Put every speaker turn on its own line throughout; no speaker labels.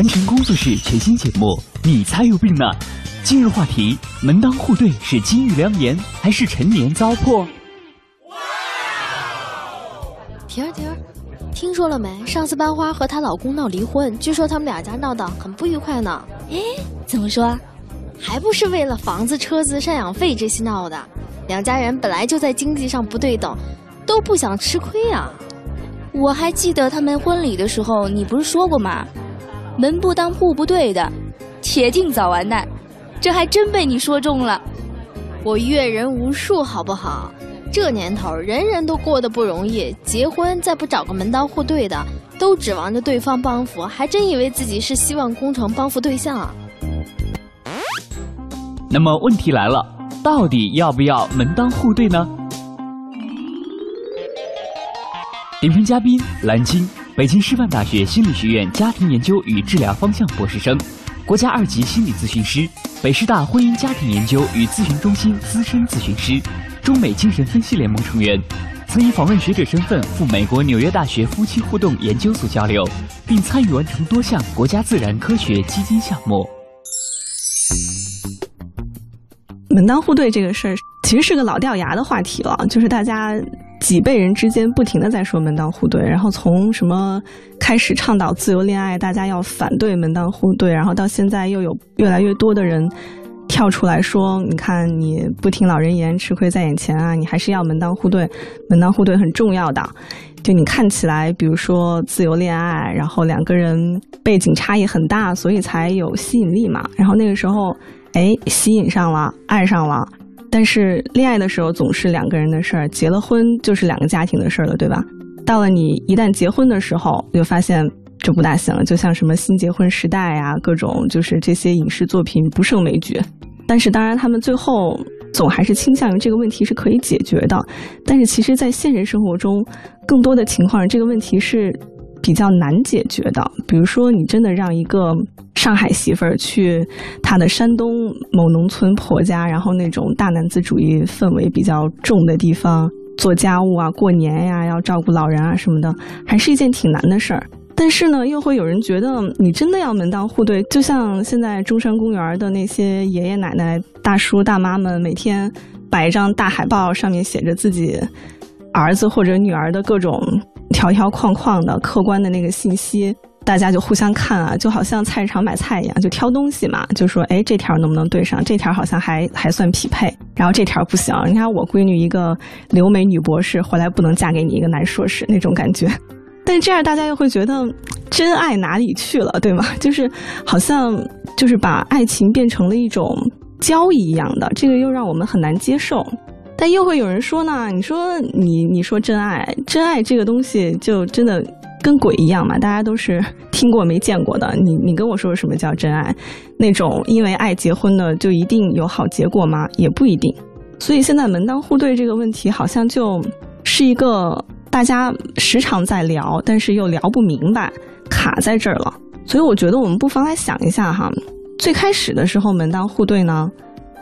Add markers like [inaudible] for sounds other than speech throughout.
凡尘工作室全新节目，你才有病呢！今日话题：门当户对是金玉良言，还是陈年糟粕？
婷儿，婷儿，听说了没？上次班花和她老公闹离婚，据说他们两家闹得很不愉快呢。
哎，怎么说？
还不是为了房子、车子、赡养费这些闹的。两家人本来就在经济上不对等，都不想吃亏啊。
我还记得他们婚礼的时候，你不是说过吗？门不当户不对的，铁定早完蛋。这还真被你说中了。
我阅人无数，好不好？这年头，人人都过得不容易，结婚再不找个门当户对的，都指望着对方帮扶，还真以为自己是希望工程帮扶对象啊。
那么问题来了，到底要不要门当户对呢？点评嘉宾：蓝鲸，北京师范大学心理学院家庭研究与治疗方向博士生，国家二级心理咨询师，北师大婚姻家庭研究与咨询中心资深咨询师，中美精神分析联盟成员，曾以访问学者身份赴美国纽约大学夫妻互动研究所交流，并参与完成多项国家自然科学基金项目。
门当户对这个事儿，其实是个老掉牙的话题了，就是大家几辈人之间不停的在说门当户对，然后从什么开始倡导自由恋爱，大家要反对门当户对，然后到现在又有越来越多的人跳出来说，你看你不听老人言，吃亏在眼前啊，你还是要门当户对，门当户对很重要的。就你看起来，比如说自由恋爱，然后两个人背景差异很大，所以才有吸引力嘛。然后那个时候。哎，吸引上了，爱上了，但是恋爱的时候总是两个人的事儿，结了婚就是两个家庭的事儿了，对吧？到了你一旦结婚的时候，就发现这不大行了，就像什么新结婚时代啊，各种就是这些影视作品不胜枚举。但是当然，他们最后总还是倾向于这个问题是可以解决的。但是其实，在现实生活中，更多的情况这个问题是。比较难解决的，比如说你真的让一个上海媳妇儿去她的山东某农村婆家，然后那种大男子主义氛围比较重的地方做家务啊、过年呀、要照顾老人啊什么的，还是一件挺难的事儿。但是呢，又会有人觉得你真的要门当户对，就像现在中山公园的那些爷爷奶奶、大叔大妈们，每天摆一张大海报，上面写着自己儿子或者女儿的各种。条条框框的客观的那个信息，大家就互相看啊，就好像菜市场买菜一样，就挑东西嘛，就说哎，这条能不能对上？这条好像还还算匹配，然后这条不行。你看我闺女一个留美女博士，回来不能嫁给你一个男硕士那种感觉。[laughs] 但是这样大家又会觉得真爱哪里去了，对吗？就是好像就是把爱情变成了一种交易一样的，这个又让我们很难接受。但又会有人说呢？你说你你说真爱，真爱这个东西就真的跟鬼一样嘛？大家都是听过没见过的。你你跟我说什么叫真爱？那种因为爱结婚的就一定有好结果吗？也不一定。所以现在门当户对这个问题，好像就是一个大家时常在聊，但是又聊不明白，卡在这儿了。所以我觉得我们不妨来想一下哈，最开始的时候门当户对呢，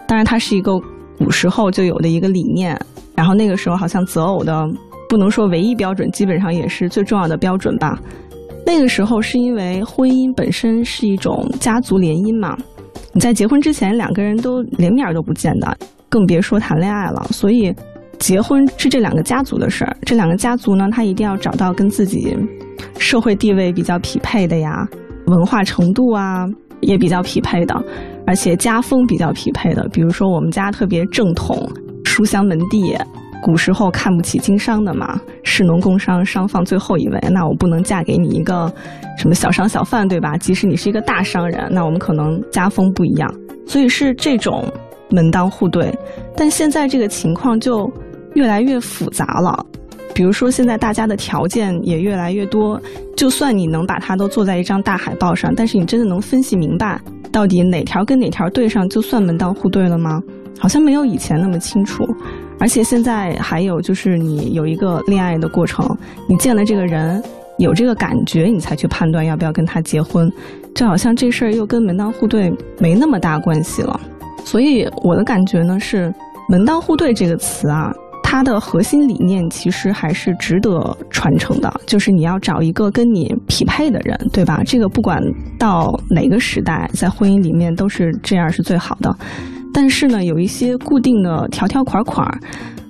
当然它是一个。古时候就有的一个理念，然后那个时候好像择偶的不能说唯一标准，基本上也是最重要的标准吧。那个时候是因为婚姻本身是一种家族联姻嘛，你在结婚之前两个人都连面都不见的，更别说谈恋爱了。所以结婚是这两个家族的事儿，这两个家族呢，他一定要找到跟自己社会地位比较匹配的呀，文化程度啊也比较匹配的。而且家风比较匹配的，比如说我们家特别正统，书香门第，古时候看不起经商的嘛，士农工商，商放最后一位，那我不能嫁给你一个什么小商小贩，对吧？即使你是一个大商人，那我们可能家风不一样，所以是这种门当户对。但现在这个情况就越来越复杂了，比如说现在大家的条件也越来越多，就算你能把它都做在一张大海报上，但是你真的能分析明白？到底哪条跟哪条对上就算门当户对了吗？好像没有以前那么清楚。而且现在还有就是你有一个恋爱的过程，你见了这个人有这个感觉，你才去判断要不要跟他结婚。就好像这事儿又跟门当户对没那么大关系了。所以我的感觉呢是，门当户对这个词啊，它的核心理念其实还是值得传承的，就是你要找一个跟你匹配的人，对吧？这个不管到哪个时代，在婚姻里面都是这样是最好的。但是呢，有一些固定的条条款款，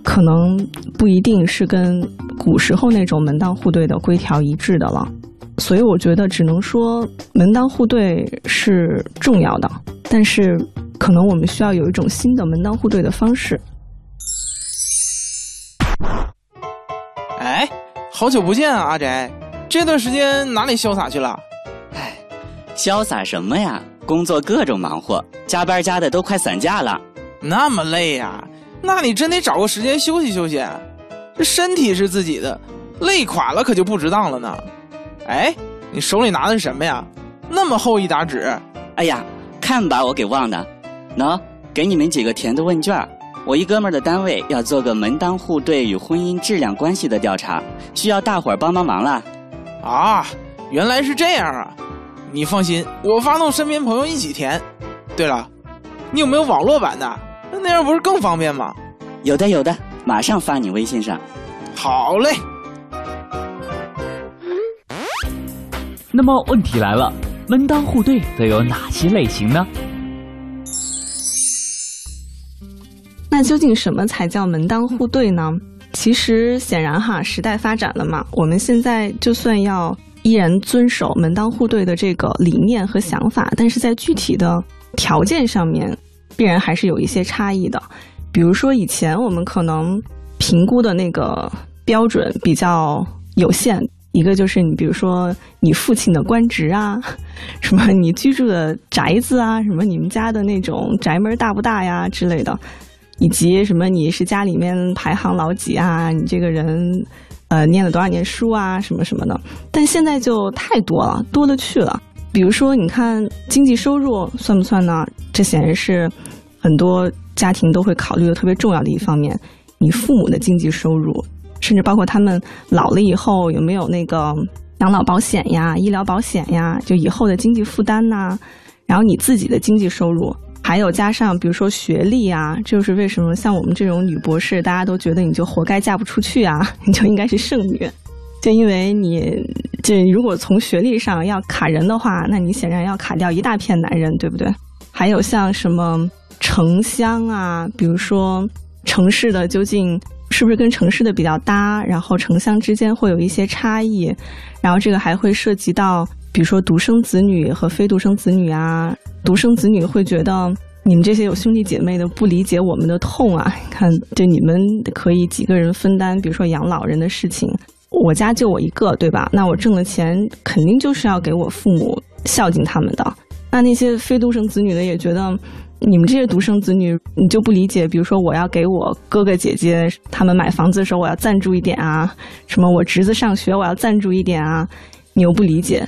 可能不一定是跟古时候那种门当户对的规条一致的了。所以我觉得，只能说门当户对是重要的，但是可能我们需要有一种新的门当户对的方式。
哎，好久不见啊，阿宅！这段时间哪里潇洒去了？
哎，潇洒什么呀？工作各种忙活，加班加的都快散架了。
那么累呀？那你真得找个时间休息休息。这身体是自己的，累垮了可就不值当了呢。哎，你手里拿的是什么呀？那么厚一沓纸。
哎呀，看把我给忘的。喏，给你们几个填的问卷。我一哥们儿的单位要做个门当户对与婚姻质量关系的调查，需要大伙儿帮帮忙了。
啊，原来是这样啊！你放心，我发动身边朋友一起填。对了，你有没有网络版的？那样不是更方便吗？
有的，有的，马上发你微信上。
好嘞。
那么问题来了，门当户对都有哪些类型呢？
那究竟什么才叫门当户对呢？其实显然哈，时代发展了嘛，我们现在就算要依然遵守门当户对的这个理念和想法，但是在具体的条件上面，必然还是有一些差异的。比如说以前我们可能评估的那个标准比较有限。一个就是你，比如说你父亲的官职啊，[laughs] 什么你居住的宅子啊，什么你们家的那种宅门大不大呀之类的，以及什么你是家里面排行老几啊，你这个人呃念了多少年书啊，什么什么的。但现在就太多了，多了去了。比如说，你看经济收入算不算呢？这显然是很多家庭都会考虑的特别重要的一方面。你父母的经济收入。甚至包括他们老了以后有没有那个养老保险呀、医疗保险呀，就以后的经济负担呐。然后你自己的经济收入，还有加上比如说学历啊，这就是为什么像我们这种女博士，大家都觉得你就活该嫁不出去啊，[laughs] 你就应该是剩女，就因为你这如果从学历上要卡人的话，那你显然要卡掉一大片男人，对不对？还有像什么城乡啊，比如说城市的究竟。是不是跟城市的比较搭？然后城乡之间会有一些差异，然后这个还会涉及到，比如说独生子女和非独生子女啊。独生子女会觉得你们这些有兄弟姐妹的不理解我们的痛啊，看，就你们可以几个人分担，比如说养老人的事情，我家就我一个，对吧？那我挣的钱肯定就是要给我父母孝敬他们的。那那些非独生子女的也觉得。你们这些独生子女，你就不理解？比如说，我要给我哥哥姐姐他们买房子的时候，我要赞助一点啊；什么我侄子上学，我要赞助一点啊，你又不理解。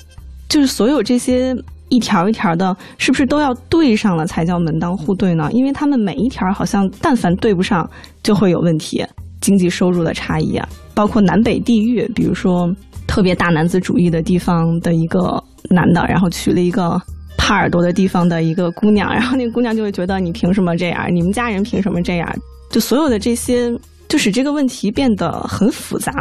就是所有这些一条一条的，是不是都要对上了才叫门当户对呢？因为他们每一条好像但凡对不上，就会有问题。经济收入的差异啊，包括南北地域，比如说特别大男子主义的地方的一个男的，然后娶了一个。耙耳朵的地方的一个姑娘，然后那个姑娘就会觉得你凭什么这样？你们家人凭什么这样？就所有的这些，就使这个问题变得很复杂。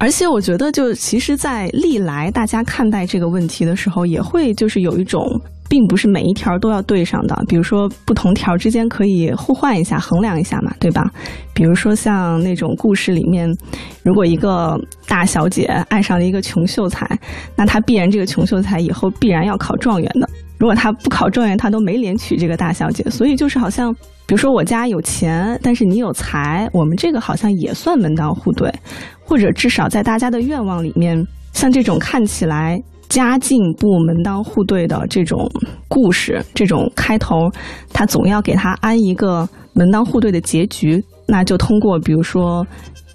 而且我觉得，就其实，在历来大家看待这个问题的时候，也会就是有一种。并不是每一条都要对上的，比如说不同条之间可以互换一下、衡量一下嘛，对吧？比如说像那种故事里面，如果一个大小姐爱上了一个穷秀才，那她必然这个穷秀才以后必然要考状元的。如果他不考状元，他都没脸娶这个大小姐。所以就是好像，比如说我家有钱，但是你有才，我们这个好像也算门当户对，或者至少在大家的愿望里面，像这种看起来。家境不门当户对的这种故事，这种开头，他总要给他安一个门当户对的结局。那就通过，比如说，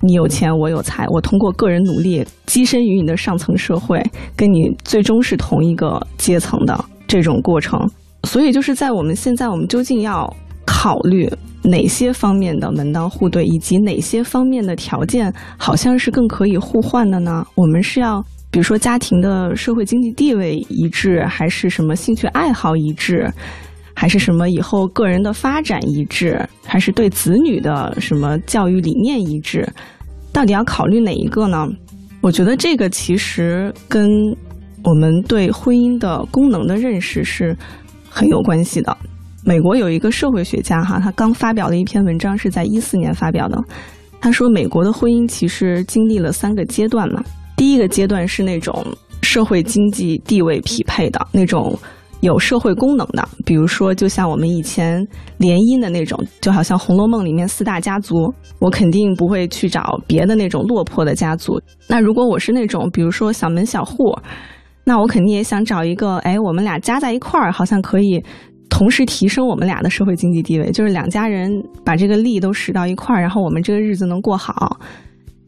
你有钱，我有才，我通过个人努力跻身于你的上层社会，跟你最终是同一个阶层的这种过程。所以，就是在我们现在，我们究竟要考虑哪些方面的门当户对，以及哪些方面的条件好像是更可以互换的呢？我们是要。比如说家庭的社会经济地位一致，还是什么兴趣爱好一致，还是什么以后个人的发展一致，还是对子女的什么教育理念一致？到底要考虑哪一个呢？我觉得这个其实跟我们对婚姻的功能的认识是很有关系的。美国有一个社会学家哈，他刚发表的一篇文章，是在一四年发表的。他说，美国的婚姻其实经历了三个阶段嘛。第一个阶段是那种社会经济地位匹配的那种有社会功能的，比如说就像我们以前联姻的那种，就好像《红楼梦》里面四大家族，我肯定不会去找别的那种落魄的家族。那如果我是那种，比如说小门小户，那我肯定也想找一个，哎，我们俩加在一块儿，好像可以。同时提升我们俩的社会经济地位，就是两家人把这个力都使到一块儿，然后我们这个日子能过好，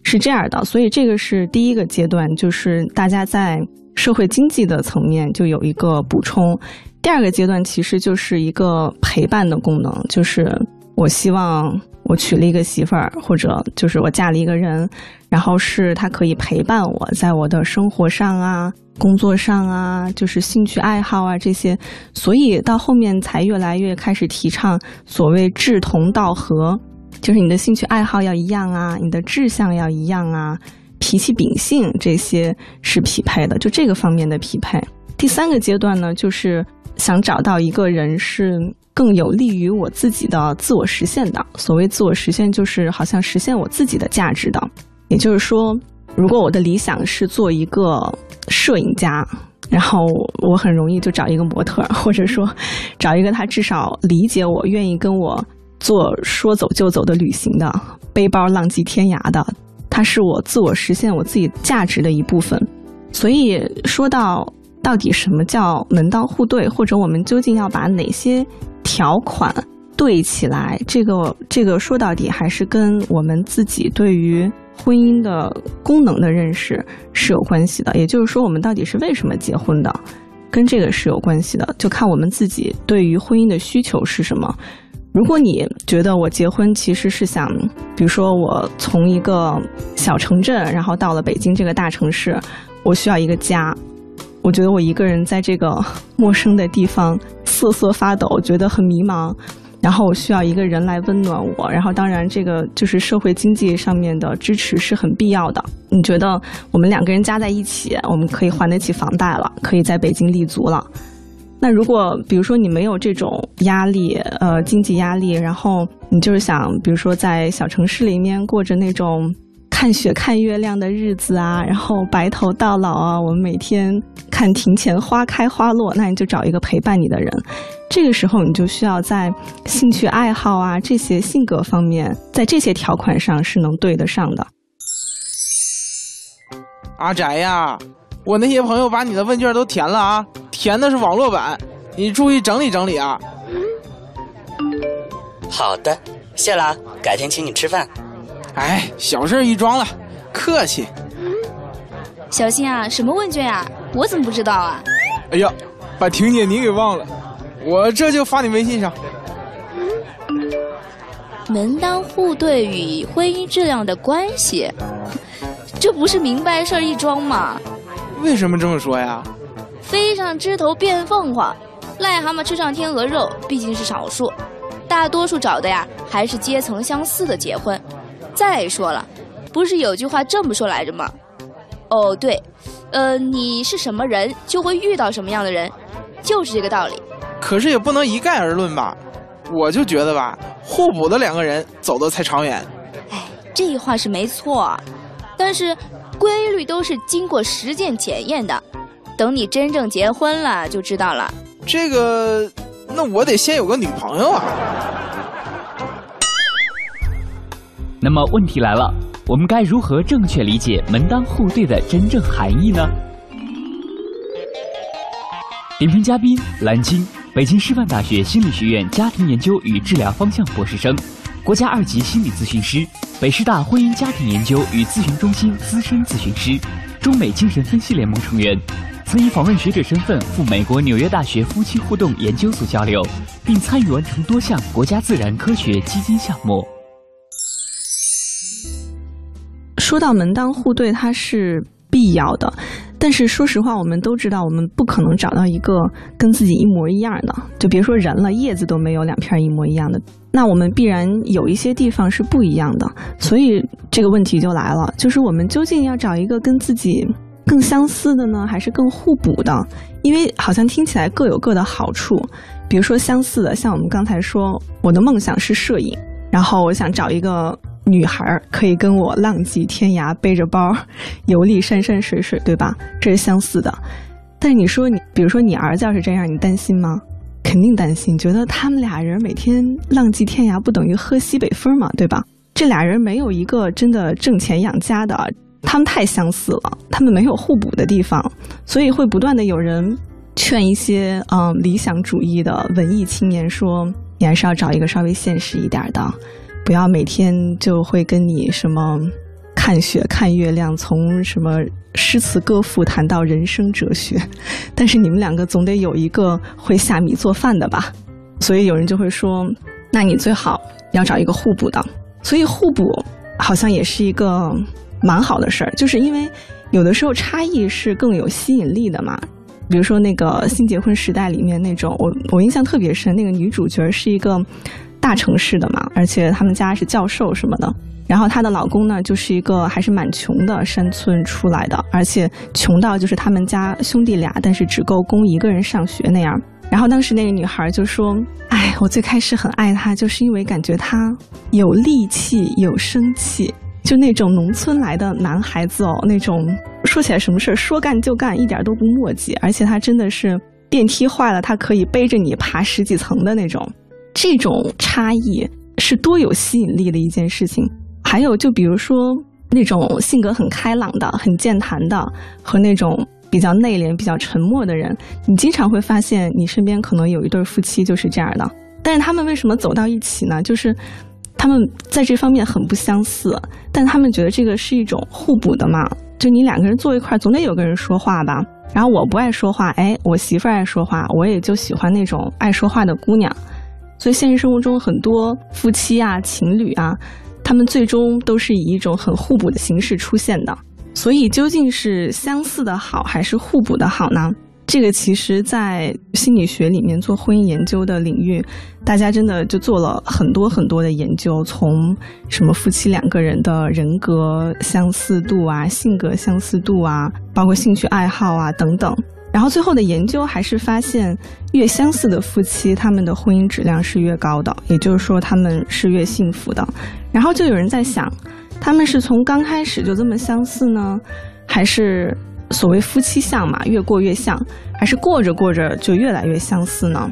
是这样的。所以这个是第一个阶段，就是大家在社会经济的层面就有一个补充。第二个阶段其实就是一个陪伴的功能，就是我希望我娶了一个媳妇儿，或者就是我嫁了一个人，然后是他可以陪伴我在我的生活上啊。工作上啊，就是兴趣爱好啊这些，所以到后面才越来越开始提倡所谓志同道合，就是你的兴趣爱好要一样啊，你的志向要一样啊，脾气秉性这些是匹配的，就这个方面的匹配。第三个阶段呢，就是想找到一个人是更有利于我自己的自我实现的。所谓自我实现，就是好像实现我自己的价值的，也就是说。如果我的理想是做一个摄影家，然后我很容易就找一个模特，[laughs] 或者说找一个他至少理解我、愿意跟我做说走就走的旅行的背包浪迹天涯的，他是我自我实现我自己价值的一部分。所以说到到底什么叫门当户对，或者我们究竟要把哪些条款对起来，这个这个说到底还是跟我们自己对于。婚姻的功能的认识是有关系的，也就是说，我们到底是为什么结婚的，跟这个是有关系的，就看我们自己对于婚姻的需求是什么。如果你觉得我结婚其实是想，比如说我从一个小城镇，然后到了北京这个大城市，我需要一个家，我觉得我一个人在这个 [laughs] 陌生的地方瑟瑟发抖，觉得很迷茫。然后我需要一个人来温暖我，然后当然这个就是社会经济上面的支持是很必要的。你觉得我们两个人加在一起，我们可以还得起房贷了，可以在北京立足了。那如果比如说你没有这种压力，呃，经济压力，然后你就是想，比如说在小城市里面过着那种。看雪看月亮的日子啊，然后白头到老啊，我们每天看庭前花开花落，那你就找一个陪伴你的人。这个时候你就需要在兴趣爱好啊这些性格方面，在这些条款上是能对得上的。
阿宅呀，我那些朋友把你的问卷都填了啊，填的是网络版，你注意整理整理啊。
好的，谢了，改天请你吃饭。
哎，小事一桩了，客气。
小新啊，什么问卷啊？我怎么不知道啊？
哎呀，把婷姐你给忘了，我这就发你微信上。
门当户对与婚姻质量的关系，这不是明白事儿一桩吗？
为什么这么说呀？
飞上枝头变凤凰，癞蛤蟆吃上天鹅肉，毕竟是少数，大多数找的呀还是阶层相似的结婚。再说了，不是有句话这么说来着吗？哦，对，呃，你是什么人，就会遇到什么样的人，就是这个道理。
可是也不能一概而论吧？我就觉得吧，互补的两个人走的才长远。
哎，这话是没错，但是规律都是经过实践检验的，等你真正结婚了就知道了。
这个，那我得先有个女朋友啊。
那么问题来了，我们该如何正确理解“门当户对”的真正含义呢？点评嘉宾：蓝青，北京师范大学心理学院家庭研究与治疗方向博士生，国家二级心理咨询师，北师大婚姻家庭研究与咨询中心资深咨询师，中美精神分析联盟成员，曾以访问学者身份赴美国纽约大学夫妻互动研究所交流，并参与完成多项国家自然科学基金项目。
说到门当户对，它是必要的，但是说实话，我们都知道，我们不可能找到一个跟自己一模一样的，就别说人了，叶子都没有两片一模一样的。那我们必然有一些地方是不一样的，所以这个问题就来了，就是我们究竟要找一个跟自己更相似的呢，还是更互补的？因为好像听起来各有各的好处。比如说相似的，像我们刚才说，我的梦想是摄影，然后我想找一个。女孩可以跟我浪迹天涯，背着包游历山山水水，对吧？这是相似的。但是你说你，比如说你儿子要是这样，你担心吗？肯定担心，觉得他们俩人每天浪迹天涯，不等于喝西北风嘛，对吧？这俩人没有一个真的挣钱养家的，他们太相似了，他们没有互补的地方，所以会不断的有人劝一些嗯理想主义的文艺青年说，你还是要找一个稍微现实一点的。不要每天就会跟你什么看雪看月亮，从什么诗词歌赋谈到人生哲学，但是你们两个总得有一个会下米做饭的吧？所以有人就会说，那你最好要找一个互补的。所以互补好像也是一个蛮好的事儿，就是因为有的时候差异是更有吸引力的嘛。比如说那个新结婚时代里面那种，我我印象特别深，那个女主角是一个。大城市的嘛，而且他们家是教授什么的，然后她的老公呢，就是一个还是蛮穷的山村出来的，而且穷到就是他们家兄弟俩，但是只够供一个人上学那样。然后当时那个女孩就说：“哎，我最开始很爱他，就是因为感觉他有力气、有生气，就那种农村来的男孩子哦，那种说起来什么事儿说干就干，一点都不墨迹，而且他真的是电梯坏了，他可以背着你爬十几层的那种。”这种差异是多有吸引力的一件事情。还有，就比如说那种性格很开朗的、很健谈的，和那种比较内敛、比较沉默的人，你经常会发现，你身边可能有一对夫妻就是这样的。但是他们为什么走到一起呢？就是他们在这方面很不相似，但他们觉得这个是一种互补的嘛。就你两个人坐一块儿，总得有个人说话吧。然后我不爱说话，哎，我媳妇儿爱说话，我也就喜欢那种爱说话的姑娘。所以现实生活中很多夫妻啊、情侣啊，他们最终都是以一种很互补的形式出现的。所以究竟是相似的好还是互补的好呢？这个其实，在心理学里面做婚姻研究的领域，大家真的就做了很多很多的研究，从什么夫妻两个人的人格相似度啊、性格相似度啊，包括兴趣爱好啊等等。然后最后的研究还是发现，越相似的夫妻，他们的婚姻质量是越高的，也就是说他们是越幸福的。然后就有人在想，他们是从刚开始就这么相似呢，还是所谓夫妻相嘛，越过越像，还是过着过着就越来越相似呢？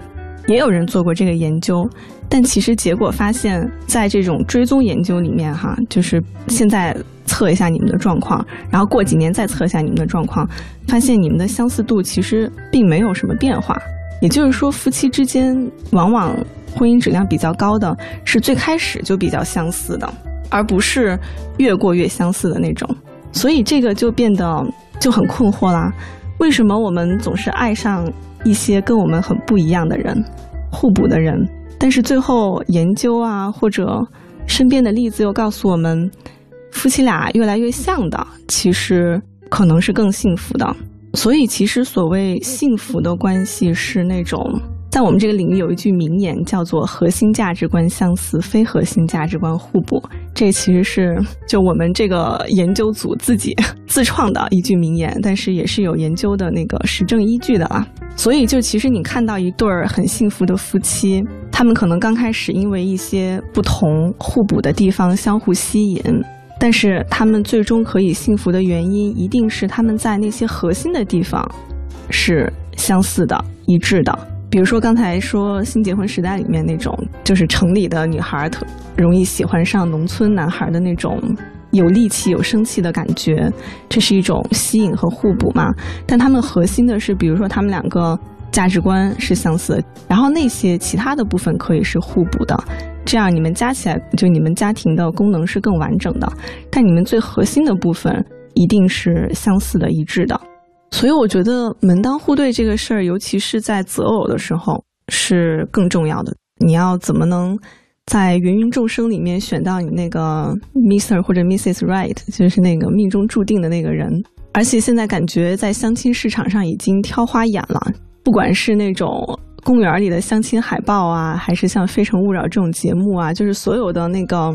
也有人做过这个研究，但其实结果发现，在这种追踪研究里面，哈，就是现在测一下你们的状况，然后过几年再测一下你们的状况，发现你们的相似度其实并没有什么变化。也就是说，夫妻之间往往婚姻质量比较高的是最开始就比较相似的，而不是越过越相似的那种。所以这个就变得就很困惑啦。为什么我们总是爱上？一些跟我们很不一样的人，互补的人，但是最后研究啊，或者身边的例子又告诉我们，夫妻俩越来越像的，其实可能是更幸福的。所以，其实所谓幸福的关系是那种。在我们这个领域有一句名言，叫做“核心价值观相似，非核心价值观互补”。这其实是就我们这个研究组自己自创的一句名言，但是也是有研究的那个实证依据的啦。所以，就其实你看到一对儿很幸福的夫妻，他们可能刚开始因为一些不同互补的地方相互吸引，但是他们最终可以幸福的原因，一定是他们在那些核心的地方是相似的、一致的。比如说刚才说新结婚时代里面那种，就是城里的女孩特容易喜欢上农村男孩的那种有力气、有生气的感觉，这是一种吸引和互补嘛。但他们核心的是，比如说他们两个价值观是相似，然后那些其他的部分可以是互补的，这样你们加起来就你们家庭的功能是更完整的。但你们最核心的部分一定是相似的、一致的。所以我觉得门当户对这个事儿，尤其是在择偶的时候是更重要的。你要怎么能在芸芸众生里面选到你那个 Mr 或者 Mrs Right，就是那个命中注定的那个人？而且现在感觉在相亲市场上已经挑花眼了，不管是那种公园里的相亲海报啊，还是像《非诚勿扰》这种节目啊，就是所有的那个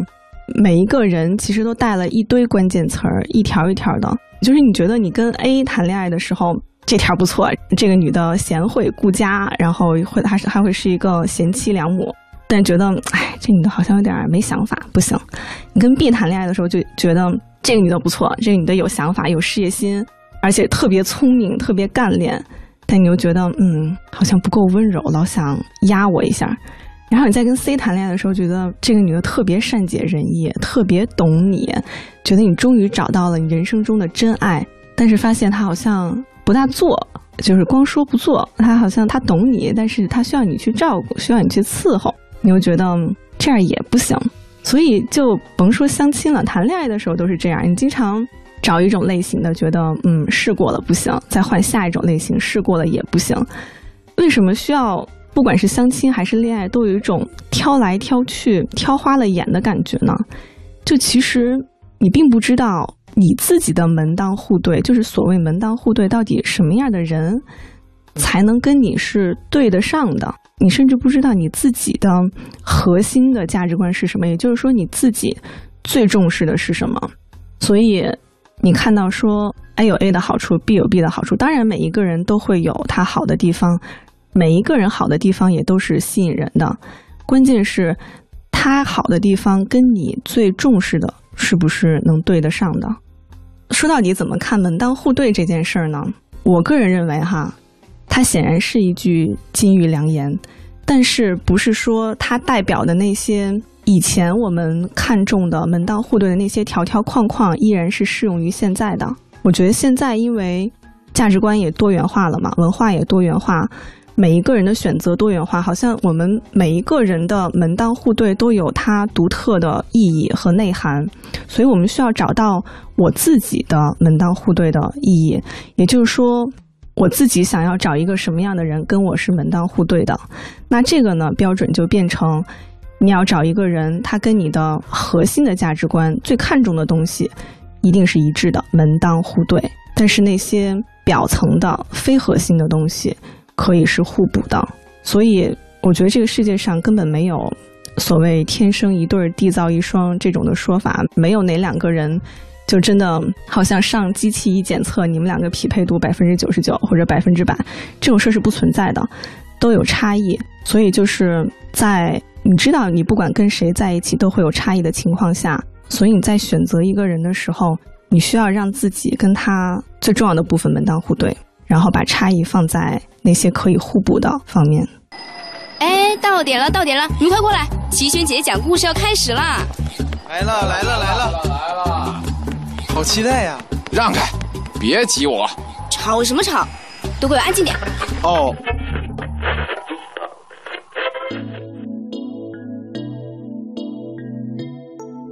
每一个人其实都带了一堆关键词儿，一条一条的。就是你觉得你跟 A 谈恋爱的时候，这条不错，这个女的贤惠顾家，然后会还是还会是一个贤妻良母。但觉得，哎，这女的好像有点没想法，不行。你跟 B 谈恋爱的时候就觉得这个女的不错，这个女的有想法、有事业心，而且特别聪明、特别干练。但你又觉得，嗯，好像不够温柔，老想压我一下。然后你在跟 C 谈恋爱的时候，觉得这个女的特别善解人意，特别懂你，觉得你终于找到了你人生中的真爱。但是发现她好像不大做，就是光说不做。她好像她懂你，但是她需要你去照顾，需要你去伺候。你又觉得这样也不行，所以就甭说相亲了，谈恋爱的时候都是这样。你经常找一种类型的，觉得嗯试过了不行，再换下一种类型，试过了也不行。为什么需要不管是相亲还是恋爱，都有一种挑来挑去、挑花了眼的感觉呢？就其实你并不知道你自己的门当户对，就是所谓门当户对，到底什么样的人才能跟你是对得上的。你甚至不知道你自己的核心的价值观是什么，也就是说你自己最重视的是什么。所以你看到说 A 有 A 的好处，B 有 B 的好处，当然每一个人都会有他好的地方，每一个人好的地方也都是吸引人的。关键是他好的地方跟你最重视的是不是能对得上的。说到底，怎么看门当户对这件事儿呢？我个人认为哈。它显然是一句金玉良言，但是不是说它代表的那些以前我们看重的门当户对的那些条条框框依然是适用于现在的？我觉得现在因为价值观也多元化了嘛，文化也多元化，每一个人的选择多元化，好像我们每一个人的门当户对都有它独特的意义和内涵，所以我们需要找到我自己的门当户对的意义，也就是说。我自己想要找一个什么样的人跟我是门当户对的，那这个呢标准就变成，你要找一个人，他跟你的核心的价值观最看重的东西，一定是一致的，门当户对。但是那些表层的非核心的东西，可以是互补的。所以我觉得这个世界上根本没有所谓天生一对缔造一双这种的说法，没有哪两个人。就真的好像上机器一检测，你们两个匹配度百分之九十九或者百分之百，这种事儿是不存在的，都有差异。所以就是在你知道你不管跟谁在一起都会有差异的情况下，所以你在选择一个人的时候，你需要让自己跟他最重要的部分门当户对，然后把差异放在那些可以互补的方面。
哎，到点了，到点了，你们快过来，齐轩姐讲故事要开始啦！
来了，来了，来了，来了。好期待呀！
让开，别挤我！
吵什么吵？都给我安静点！
哦。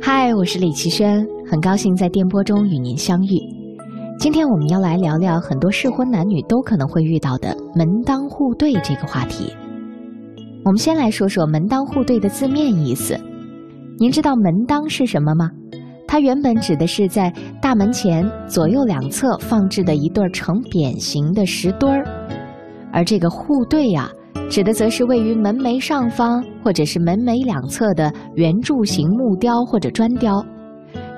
嗨，我是李奇轩，很高兴在电波中与您相遇。今天我们要来聊聊很多适婚男女都可能会遇到的门当户对这个话题。我们先来说说门当户对的字面意思。您知道门当是什么吗？它原本指的是在大门前左右两侧放置的一对儿呈扁形的石墩儿，而这个户对呀，指的则是位于门楣上方或者是门楣两侧的圆柱形木雕或者砖雕。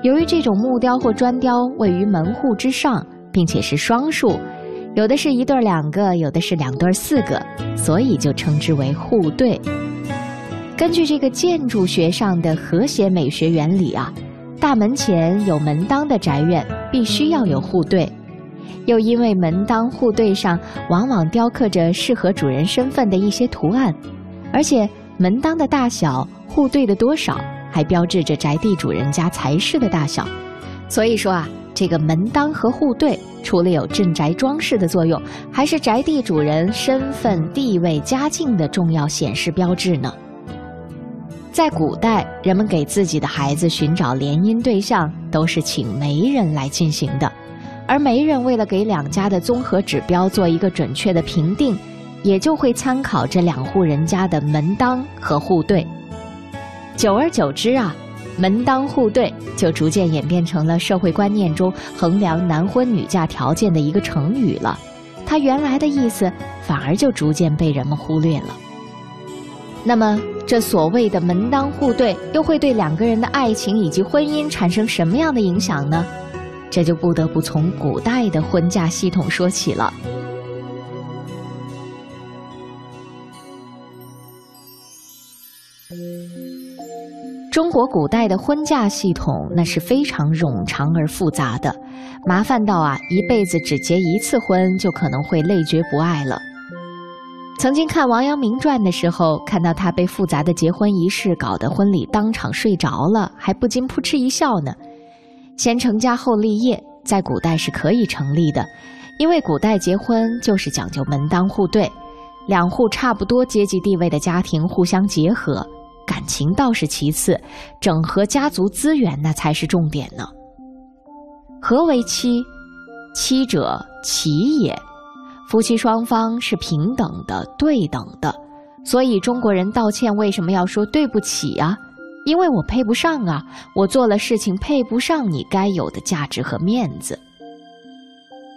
由于这种木雕或砖雕位于门户之上，并且是双数，有的是一对两个，有的是两对四个，所以就称之为户对。根据这个建筑学上的和谐美学原理啊。大门前有门当的宅院，必须要有户对。又因为门当户对上往往雕刻着适合主人身份的一些图案，而且门当的大小、户对的多少，还标志着宅地主人家财势的大小。所以说啊，这个门当和户对，除了有镇宅装饰的作用，还是宅地主人身份地位、家境的重要显示标志呢。在古代，人们给自己的孩子寻找联姻对象，都是请媒人来进行的。而媒人为了给两家的综合指标做一个准确的评定，也就会参考这两户人家的门当和户对。久而久之啊，门当户对就逐渐演变成了社会观念中衡量男婚女嫁条件的一个成语了。它原来的意思反而就逐渐被人们忽略了。那么，这所谓的门当户对，又会对两个人的爱情以及婚姻产生什么样的影响呢？这就不得不从古代的婚嫁系统说起了。中国古代的婚嫁系统那是非常冗长而复杂的，麻烦到啊，一辈子只结一次婚就可能会累觉不爱了。曾经看王阳明传的时候，看到他被复杂的结婚仪式搞得婚礼当场睡着了，还不禁扑哧一笑呢。先成家后立业，在古代是可以成立的，因为古代结婚就是讲究门当户对，两户差不多阶级地位的家庭互相结合。感情倒是其次，整合家族资源那才是重点呢。何为妻？妻者，齐也。夫妻双方是平等的、对等的，所以中国人道歉为什么要说对不起啊？因为我配不上啊，我做了事情配不上你该有的价值和面子。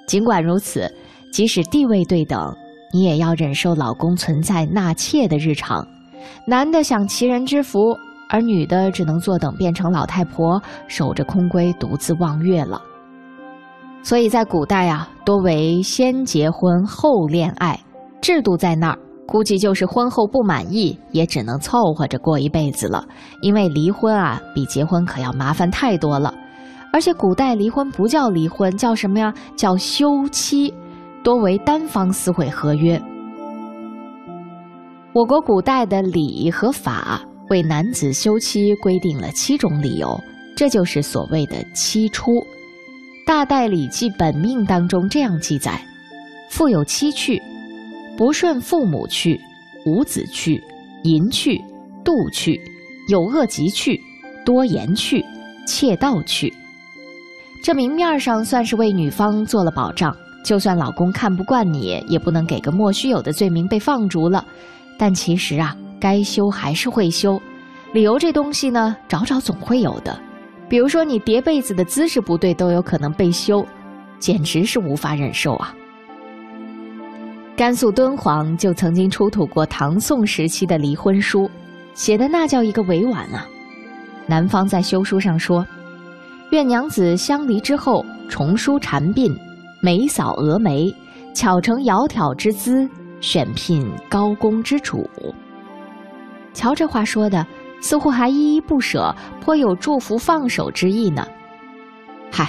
尽管如此，即使地位对等，你也要忍受老公存在纳妾的日常。男的享齐人之福，而女的只能坐等变成老太婆，守着空闺独自望月了。所以在古代啊，多为先结婚后恋爱，制度在那儿，估计就是婚后不满意，也只能凑合着过一辈子了。因为离婚啊，比结婚可要麻烦太多了。而且古代离婚不叫离婚，叫什么呀？叫休妻，多为单方撕毁合约。我国古代的礼和法为男子休妻规定了七种理由，这就是所谓的妻出。《大代礼记本命》当中这样记载：父有妻去，不顺父母去，无子去，淫去，妒去，有恶疾去，多言去，窃盗去。这明面上算是为女方做了保障，就算老公看不惯你，也不能给个莫须有的罪名被放逐了。但其实啊，该修还是会修，理由这东西呢，找找总会有的。比如说你叠被子的姿势不对，都有可能被修，简直是无法忍受啊。甘肃敦煌就曾经出土过唐宋时期的离婚书，写的那叫一个委婉啊。男方在休书上说：“愿娘子相离之后，重梳蝉鬓，眉扫蛾眉，巧成窈窕之姿。”选聘高工之主，瞧这话说的，似乎还依依不舍，颇有祝福放手之意呢。嗨，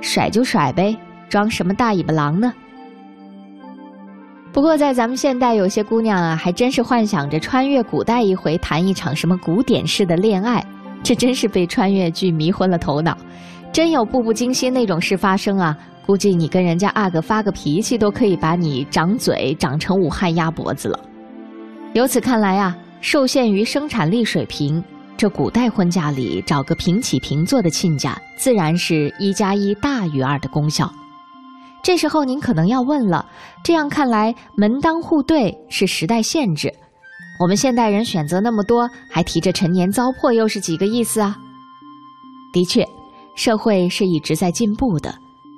甩就甩呗，装什么大尾巴狼呢？不过在咱们现代，有些姑娘啊，还真是幻想着穿越古代一回，谈一场什么古典式的恋爱，这真是被穿越剧迷昏了头脑。真有步步惊心那种事发生啊！估计你跟人家阿哥发个脾气，都可以把你长嘴长成武汉鸭脖子了。由此看来啊，受限于生产力水平，这古代婚嫁里找个平起平坐的亲家，自然是一加一大于二的功效。这时候您可能要问了：这样看来，门当户对是时代限制，我们现代人选择那么多，还提着陈年糟粕，又是几个意思啊？的确，社会是一直在进步的。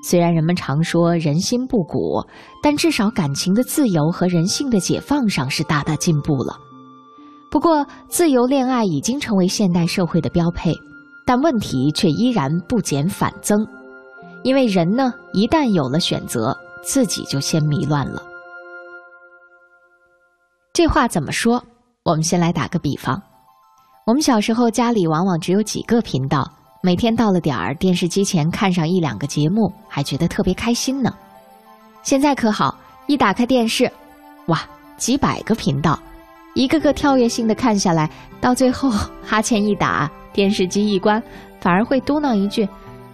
虽然人们常说人心不古，但至少感情的自由和人性的解放上是大大进步了。不过，自由恋爱已经成为现代社会的标配，但问题却依然不减反增。因为人呢，一旦有了选择，自己就先迷乱了。这话怎么说？我们先来打个比方，我们小时候家里往往只有几个频道。每天到了点儿，电视机前看上一两个节目，还觉得特别开心呢。现在可好，一打开电视，哇，几百个频道，一个个跳跃性的看下来，到最后哈欠一打，电视机一关，反而会嘟囔一句：“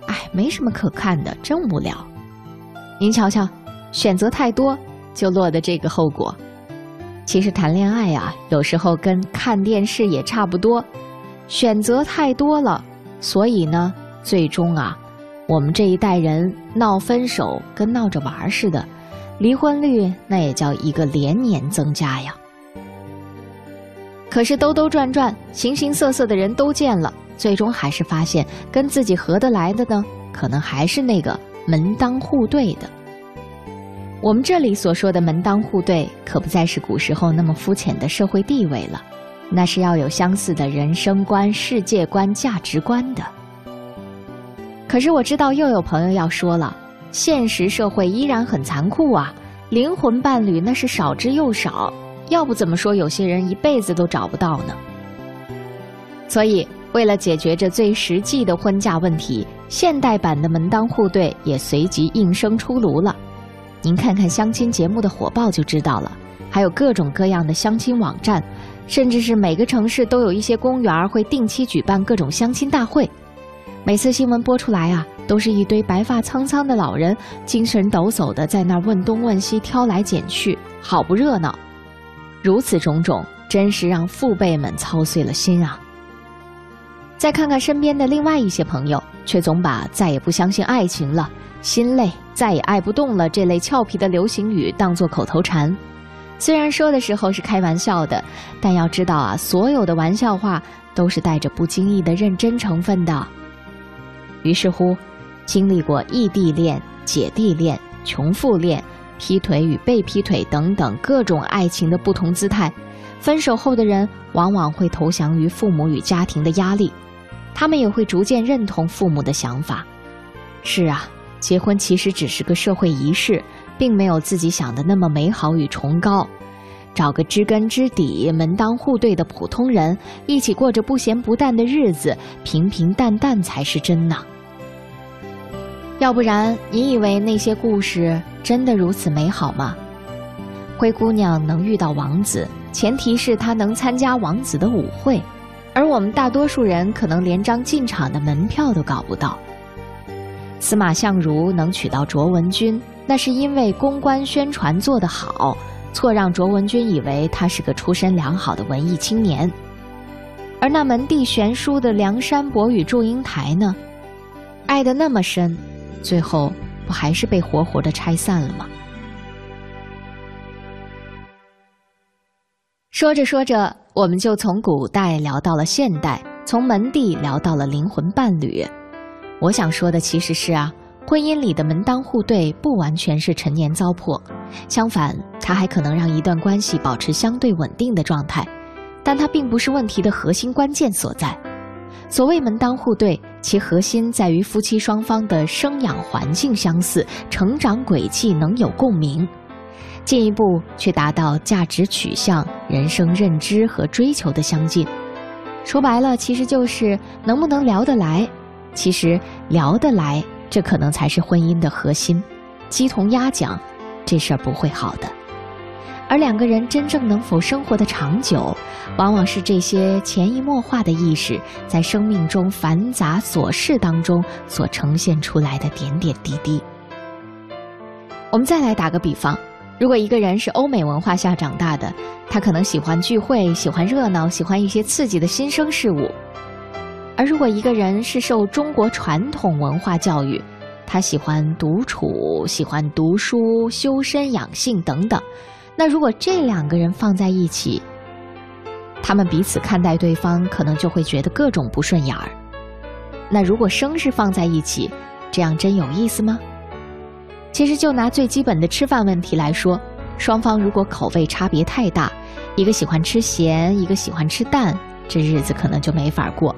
哎，没什么可看的，真无聊。”您瞧瞧，选择太多，就落得这个后果。其实谈恋爱啊，有时候跟看电视也差不多，选择太多了。所以呢，最终啊，我们这一代人闹分手跟闹着玩似的，离婚率那也叫一个连年增加呀。可是兜兜转转，形形色色的人都见了，最终还是发现跟自己合得来的呢，可能还是那个门当户对的。我们这里所说的门当户对，可不再是古时候那么肤浅的社会地位了，那是要有相似的人生观、世界观、价值观的。可是我知道又有朋友要说了，现实社会依然很残酷啊，灵魂伴侣那是少之又少，要不怎么说有些人一辈子都找不到呢？所以，为了解决这最实际的婚嫁问题，现代版的门当户对也随即应声出炉了。您看看相亲节目的火爆就知道了，还有各种各样的相亲网站，甚至是每个城市都有一些公园会定期举办各种相亲大会。每次新闻播出来啊，都是一堆白发苍苍的老人，精神抖擞的在那儿问东问西，挑来拣去，好不热闹。如此种种，真是让父辈们操碎了心啊。再看看身边的另外一些朋友，却总把再也不相信爱情了。心累，再也爱不动了。这类俏皮的流行语当作口头禅，虽然说的时候是开玩笑的，但要知道啊，所有的玩笑话都是带着不经意的认真成分的。于是乎，经历过异地恋、姐弟恋、穷富恋、劈腿与被劈腿等等各种爱情的不同姿态，分手后的人往往会投降于父母与家庭的压力，他们也会逐渐认同父母的想法。是啊。结婚其实只是个社会仪式，并没有自己想的那么美好与崇高。找个知根知底、门当户对的普通人，一起过着不咸不淡的日子，平平淡淡才是真呢。要不然，你以为那些故事真的如此美好吗？灰姑娘能遇到王子，前提是她能参加王子的舞会，而我们大多数人可能连张进场的门票都搞不到。司马相如能娶到卓文君，那是因为公关宣传做得好，错让卓文君以为他是个出身良好的文艺青年。而那门第悬殊的梁山伯与祝英台呢？爱得那么深，最后不还是被活活的拆散了吗？说着说着，我们就从古代聊到了现代，从门第聊到了灵魂伴侣。我想说的其实是啊，婚姻里的门当户对不完全是陈年糟粕，相反，它还可能让一段关系保持相对稳定的状态，但它并不是问题的核心关键所在。所谓门当户对，其核心在于夫妻双方的生养环境相似，成长轨迹能有共鸣，进一步去达到价值取向、人生认知和追求的相近。说白了，其实就是能不能聊得来。其实聊得来，这可能才是婚姻的核心。鸡同鸭讲，这事儿不会好的。而两个人真正能否生活的长久，往往是这些潜移默化的意识，在生命中繁杂琐事当中所呈现出来的点点滴滴。我们再来打个比方，如果一个人是欧美文化下长大的，他可能喜欢聚会，喜欢热闹，喜欢一些刺激的新生事物。而如果一个人是受中国传统文化教育，他喜欢独处、喜欢读书、修身养性等等，那如果这两个人放在一起，他们彼此看待对方，可能就会觉得各种不顺眼儿。那如果生是放在一起，这样真有意思吗？其实就拿最基本的吃饭问题来说，双方如果口味差别太大，一个喜欢吃咸，一个喜欢吃淡，这日子可能就没法过。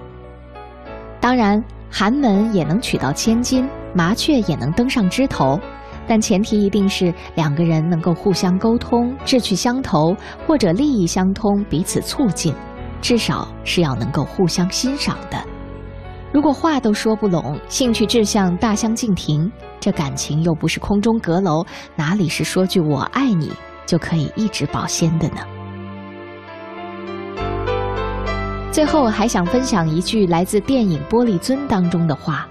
当然，寒门也能娶到千金，麻雀也能登上枝头，但前提一定是两个人能够互相沟通，志趣相投，或者利益相通，彼此促进，至少是要能够互相欣赏的。如果话都说不拢，兴趣志向大相径庭，这感情又不是空中阁楼，哪里是说句我爱你就可以一直保鲜的呢？最后还想分享一句来自电影《玻璃樽》当中的话：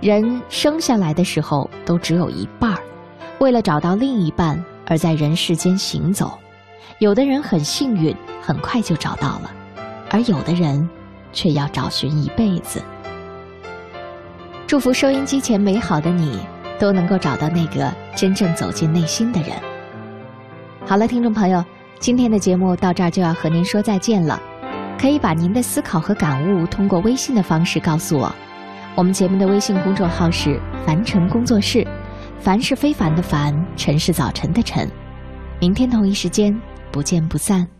人生下来的时候都只有一半儿，为了找到另一半而在人世间行走。有的人很幸运，很快就找到了，而有的人却要找寻一辈子。祝福收音机前美好的你，都能够找到那个真正走进内心的人。好了，听众朋友，今天的节目到这儿就要和您说再见了。可以把您的思考和感悟通过微信的方式告诉我。我们节目的微信公众号是“凡尘工作室”，凡是非凡的凡，尘是早晨的晨。明天同一时间不见不散。